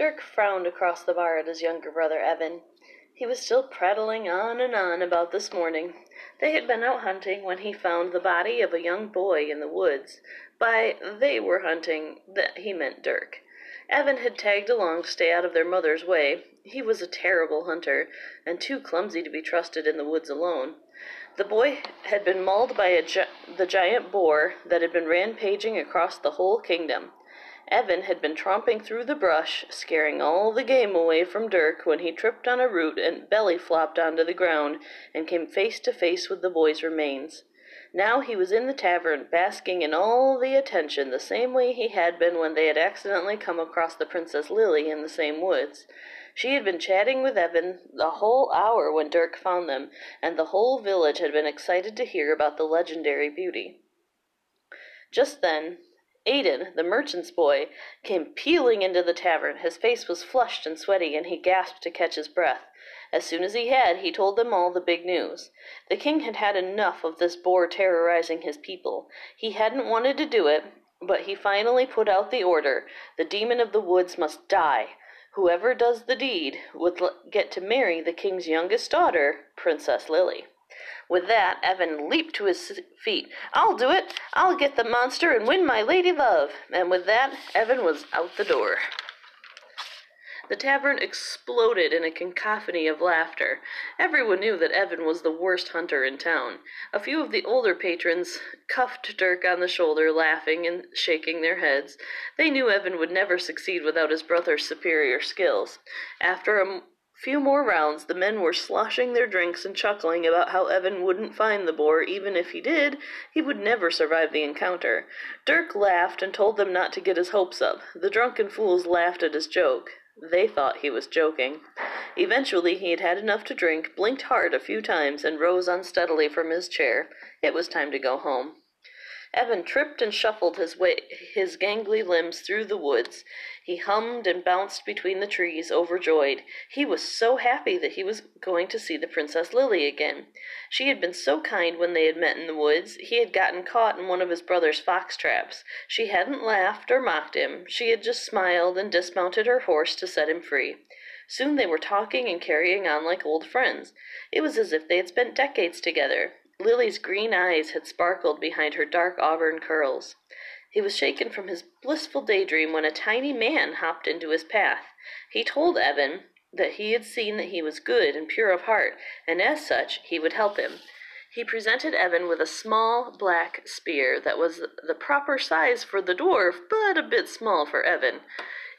Dirk frowned across the bar at his younger brother Evan. He was still prattling on and on about this morning. They had been out hunting when he found the body of a young boy in the woods. By they were hunting, that he meant Dirk. Evan had tagged along to stay out of their mother's way. He was a terrible hunter, and too clumsy to be trusted in the woods alone. The boy had been mauled by gi- the giant boar that had been rampaging across the whole kingdom. Evan had been tromping through the brush, scaring all the game away from Dirk when he tripped on a root and belly flopped onto the ground and came face to face with the boy's remains. Now he was in the tavern, basking in all the attention, the same way he had been when they had accidentally come across the Princess Lily in the same woods. She had been chatting with Evan the whole hour when Dirk found them, and the whole village had been excited to hear about the legendary beauty. Just then, Aidan, the merchant's boy, came pealing into the tavern. His face was flushed and sweaty, and he gasped to catch his breath. As soon as he had, he told them all the big news. The king had had enough of this boar terrorizing his people. He hadn't wanted to do it, but he finally put out the order the demon of the woods must die. Whoever does the deed would get to marry the king's youngest daughter, Princess Lily. With that, Evan leaped to his feet. I'll do it! I'll get the monster and win my lady love! And with that, Evan was out the door. The tavern exploded in a cacophony of laughter. Everyone knew that Evan was the worst hunter in town. A few of the older patrons cuffed Dirk on the shoulder, laughing and shaking their heads. They knew Evan would never succeed without his brother's superior skills. After a few more rounds, the men were sloshing their drinks and chuckling about how Evan wouldn't find the boar. Even if he did, he would never survive the encounter. Dirk laughed and told them not to get his hopes up. The drunken fools laughed at his joke. They thought he was joking. Eventually, he had had enough to drink, blinked hard a few times, and rose unsteadily from his chair. It was time to go home. Evan tripped and shuffled his way his gangly limbs through the woods. He hummed and bounced between the trees, overjoyed. He was so happy that he was going to see the Princess Lily again. She had been so kind when they had met in the woods. He had gotten caught in one of his brother's fox traps. She hadn't laughed or mocked him. She had just smiled and dismounted her horse to set him free. Soon they were talking and carrying on like old friends. It was as if they had spent decades together. Lily's green eyes had sparkled behind her dark auburn curls. He was shaken from his blissful daydream when a tiny man hopped into his path. He told Evan that he had seen that he was good and pure of heart, and as such he would help him. He presented Evan with a small black spear that was the proper size for the dwarf, but a bit small for Evan.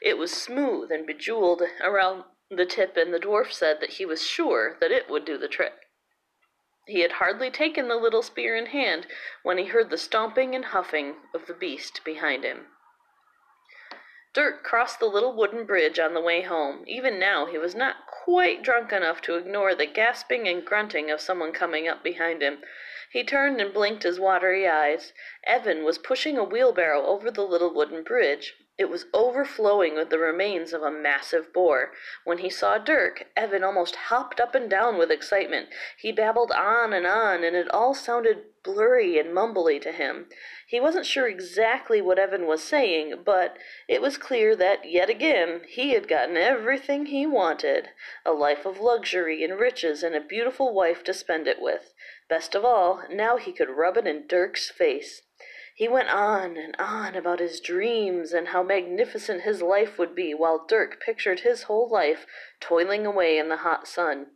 It was smooth and bejeweled around the tip, and the dwarf said that he was sure that it would do the trick. He had hardly taken the little spear in hand when he heard the stomping and huffing of the beast behind him. Dirk crossed the little wooden bridge on the way home. Even now he was not quite drunk enough to ignore the gasping and grunting of someone coming up behind him. He turned and blinked his watery eyes. Evan was pushing a wheelbarrow over the little wooden bridge. It was overflowing with the remains of a massive boar. When he saw Dirk, Evan almost hopped up and down with excitement. He babbled on and on, and it all sounded blurry and mumbly to him. He wasn't sure exactly what Evan was saying, but it was clear that, yet again, he had gotten everything he wanted a life of luxury and riches and a beautiful wife to spend it with. Best of all, now he could rub it in Dirk's face. He went on and on about his dreams and how magnificent his life would be, while Dirk pictured his whole life toiling away in the hot sun.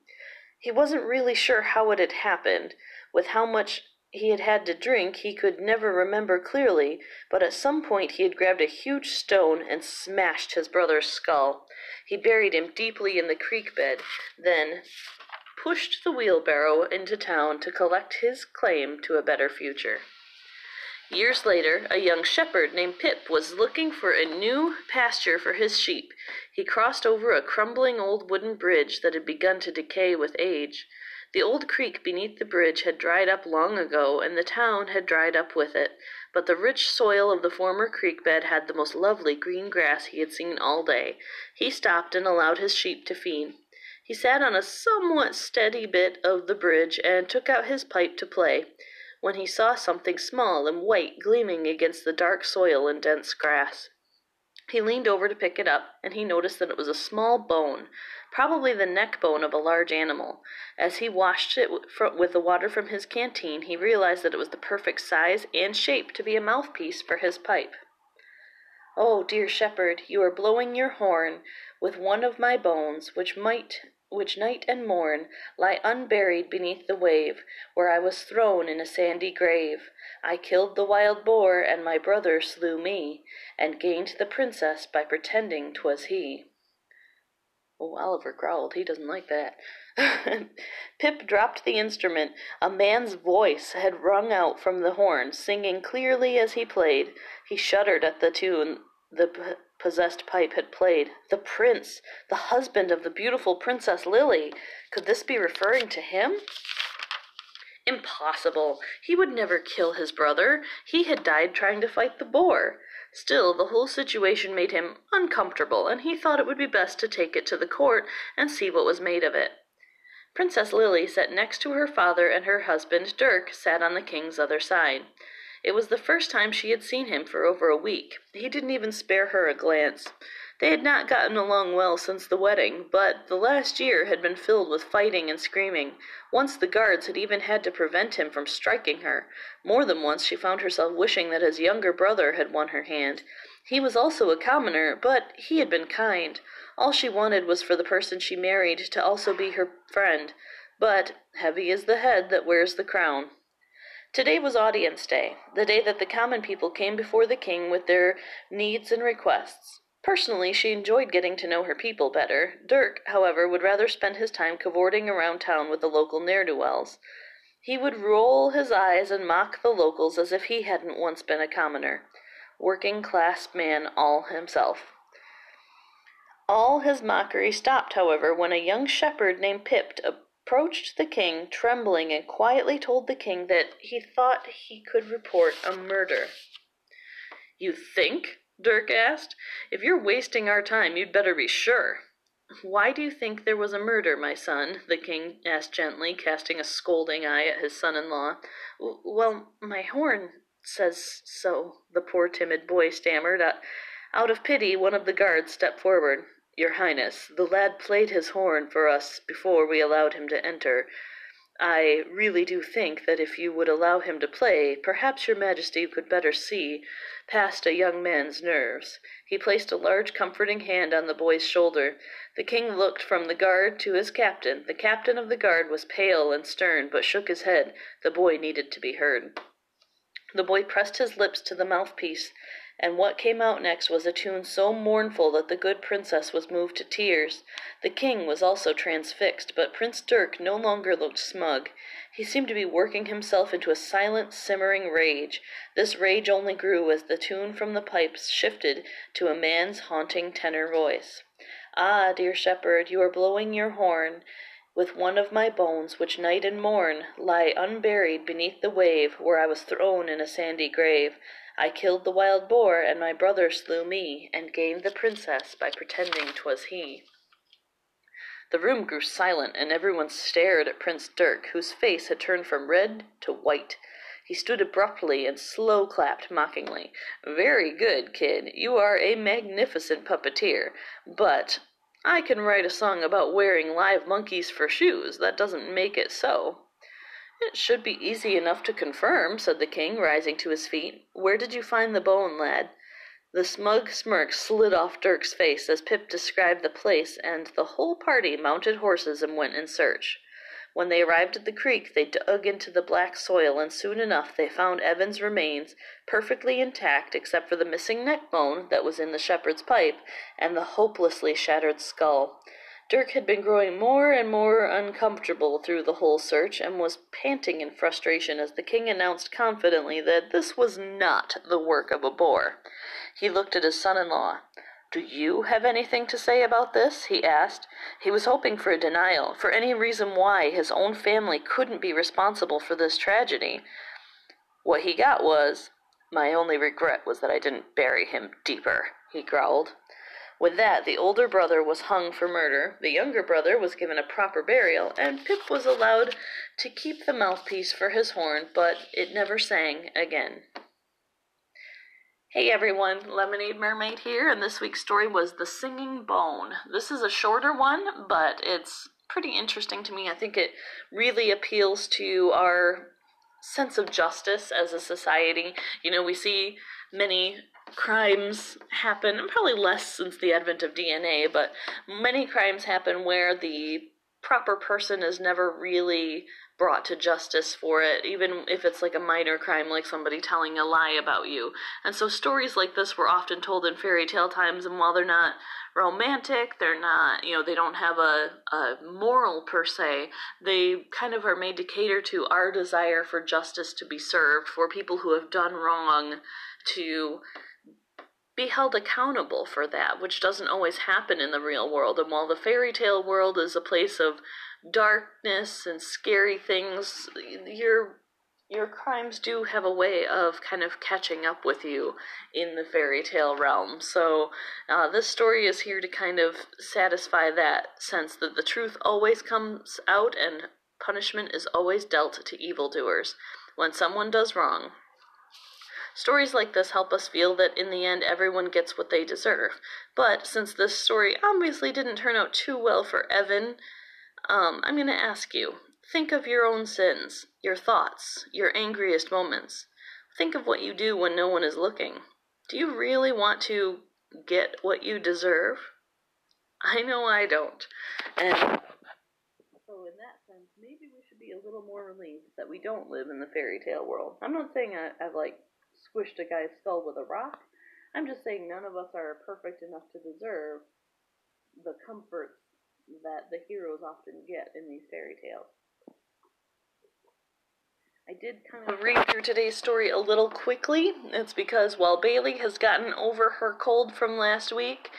He wasn't really sure how it had happened. With how much he had had to drink, he could never remember clearly, but at some point he had grabbed a huge stone and smashed his brother's skull. He buried him deeply in the creek bed, then pushed the wheelbarrow into town to collect his claim to a better future. Years later, a young shepherd named Pip was looking for a new pasture for his sheep. He crossed over a crumbling old wooden bridge that had begun to decay with age. The old creek beneath the bridge had dried up long ago, and the town had dried up with it, but the rich soil of the former creek bed had the most lovely green grass he had seen all day. He stopped and allowed his sheep to feed. He sat on a somewhat steady bit of the bridge and took out his pipe to play, when he saw something small and white gleaming against the dark soil and dense grass. He leaned over to pick it up, and he noticed that it was a small bone, probably the neck bone of a large animal. As he washed it with the water from his canteen, he realized that it was the perfect size and shape to be a mouthpiece for his pipe. Oh, dear shepherd, you are blowing your horn with one of my bones, which might which night and morn lie unburied beneath the wave, where I was thrown in a sandy grave. I killed the wild boar, and my brother slew me, and gained the princess by pretending 'twas he. Oh, Oliver growled. He doesn't like that. Pip dropped the instrument. A man's voice had rung out from the horn, singing clearly as he played. He shuddered at the tune the possessed pipe had played. The prince, the husband of the beautiful Princess Lily. Could this be referring to him? Impossible. He would never kill his brother. He had died trying to fight the boar. Still, the whole situation made him uncomfortable, and he thought it would be best to take it to the court and see what was made of it. Princess Lily sat next to her father, and her husband, Dirk, sat on the king's other side. It was the first time she had seen him for over a week. He didn't even spare her a glance. They had not gotten along well since the wedding, but the last year had been filled with fighting and screaming. Once the guards had even had to prevent him from striking her. More than once she found herself wishing that his younger brother had won her hand. He was also a commoner, but he had been kind. All she wanted was for the person she married to also be her friend. But heavy is the head that wears the crown. Today was audience day, the day that the common people came before the king with their needs and requests. Personally, she enjoyed getting to know her people better. Dirk, however, would rather spend his time cavorting around town with the local ne'er do wells. He would roll his eyes and mock the locals as if he hadn't once been a commoner. Working class man all himself. All his mockery stopped, however, when a young shepherd named Pip approached the king, trembling, and quietly told the king that he thought he could report a murder. You think? Dirk asked. If you're wasting our time, you'd better be sure. Why do you think there was a murder, my son? the king asked gently, casting a scolding eye at his son in law. Well, my horn says so, the poor timid boy stammered. Out of pity, one of the guards stepped forward. Your Highness, the lad played his horn for us before we allowed him to enter. I really do think that if you would allow him to play, perhaps your majesty could better see past a young man's nerves. He placed a large comforting hand on the boy's shoulder. The king looked from the guard to his captain. The captain of the guard was pale and stern, but shook his head. The boy needed to be heard. The boy pressed his lips to the mouthpiece and what came out next was a tune so mournful that the good princess was moved to tears. The king was also transfixed, but Prince Dirk no longer looked smug. He seemed to be working himself into a silent, simmering rage. This rage only grew as the tune from the pipes shifted to a man's haunting tenor voice. Ah, dear shepherd, you are blowing your horn with one of my bones, which night and morn lie unburied beneath the wave where I was thrown in a sandy grave. I killed the wild boar, and my brother slew me, and gained the princess by pretending 'twas he. The room grew silent, and everyone stared at Prince Dirk, whose face had turned from red to white. He stood abruptly and slow clapped mockingly. Very good, kid. You are a magnificent puppeteer. But I can write a song about wearing live monkeys for shoes. That doesn't make it so. It should be easy enough to confirm, said the king, rising to his feet. Where did you find the bone, lad? The smug smirk slid off Dirk's face as Pip described the place, and the whole party mounted horses and went in search. When they arrived at the creek, they dug into the black soil, and soon enough they found Evan's remains perfectly intact except for the missing neck bone that was in the shepherd's pipe and the hopelessly shattered skull. Dirk had been growing more and more uncomfortable through the whole search, and was panting in frustration as the king announced confidently that this was not the work of a boar. He looked at his son in law. Do you have anything to say about this? he asked. He was hoping for a denial, for any reason why his own family couldn't be responsible for this tragedy. What he got was, My only regret was that I didn't bury him deeper, he growled. With that, the older brother was hung for murder, the younger brother was given a proper burial, and Pip was allowed to keep the mouthpiece for his horn, but it never sang again. Hey everyone, Lemonade Mermaid here, and this week's story was The Singing Bone. This is a shorter one, but it's pretty interesting to me. I think it really appeals to our sense of justice as a society. You know, we see many crimes happen, and probably less since the advent of DNA, but many crimes happen where the proper person is never really brought to justice for it, even if it's like a minor crime, like somebody telling a lie about you. And so stories like this were often told in fairy tale times, and while they're not romantic, they're not, you know, they don't have a, a moral per se, they kind of are made to cater to our desire for justice to be served, for people who have done wrong to be held accountable for that, which doesn't always happen in the real world. And while the fairy tale world is a place of darkness and scary things, your your crimes do have a way of kind of catching up with you in the fairy tale realm. So uh, this story is here to kind of satisfy that sense that the truth always comes out and punishment is always dealt to evildoers when someone does wrong. Stories like this help us feel that in the end everyone gets what they deserve. But since this story obviously didn't turn out too well for Evan, um, I'm going to ask you think of your own sins, your thoughts, your angriest moments. Think of what you do when no one is looking. Do you really want to get what you deserve? I know I don't. And so, in that sense, maybe we should be a little more relieved that we don't live in the fairy tale world. I'm not saying I, I've like squished a guy's skull with a rock. I'm just saying none of us are perfect enough to deserve the comforts that the heroes often get in these fairy tales. I did kind of read through today's story a little quickly. It's because while Bailey has gotten over her cold from last week,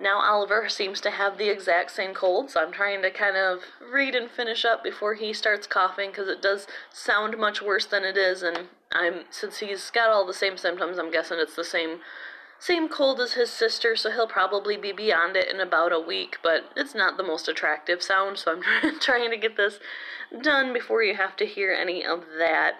now Oliver seems to have the exact same cold, so I'm trying to kind of read and finish up before he starts coughing because it does sound much worse than it is, and I'm since he's got all the same symptoms, I'm guessing it's the same same cold as his sister, so he'll probably be beyond it in about a week, but it's not the most attractive sound, so I'm trying to get this done before you have to hear any of that.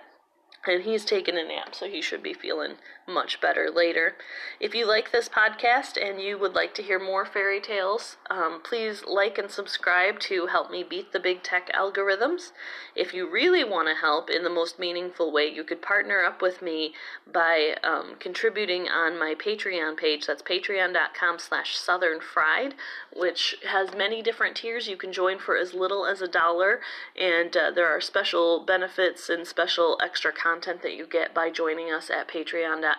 And he's taken a nap, so he should be feeling much better later. If you like this podcast and you would like to hear more fairy tales, um, please like and subscribe to help me beat the big tech algorithms. If you really want to help in the most meaningful way, you could partner up with me by um, contributing on my Patreon page. That's patreon.com slash southernfried, which has many different tiers. You can join for as little as a dollar, and uh, there are special benefits and special extra content content that you get by joining us at patreon.com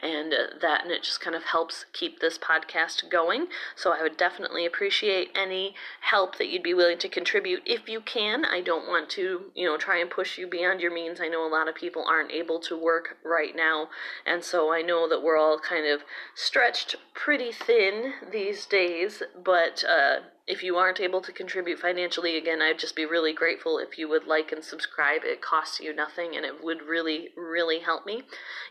and uh, that and it just kind of helps keep this podcast going. So i would definitely appreciate any help that you'd be willing to contribute if you can. I don't want to you know try and push you beyond your means. I know a lot of people aren't able to work right now and so i know that we're all kind of stretched pretty thin these days but uh, if you aren't able to contribute financially, again, I'd just be really grateful if you would like and subscribe. It costs you nothing and it would really, really help me.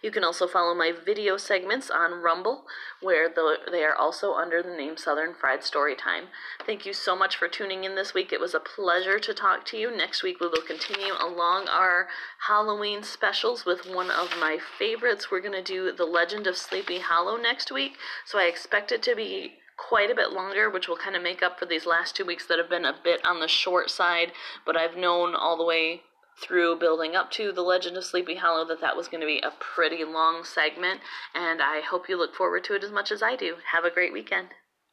You can also follow my video segments on Rumble, where the, they are also under the name Southern Fried Storytime. Thank you so much for tuning in this week. It was a pleasure to talk to you. Next week, we will continue along our Halloween specials with one of my favorites. We're going to do The Legend of Sleepy Hollow next week, so I expect it to be quite a bit longer, which will kind of make up for these last two weeks that have been a bit on the short side. But I've known all the way through building up to The Legend of Sleepy Hollow that that was going to be a pretty long segment, and I hope you look forward to it as much as I do. Have a great weekend.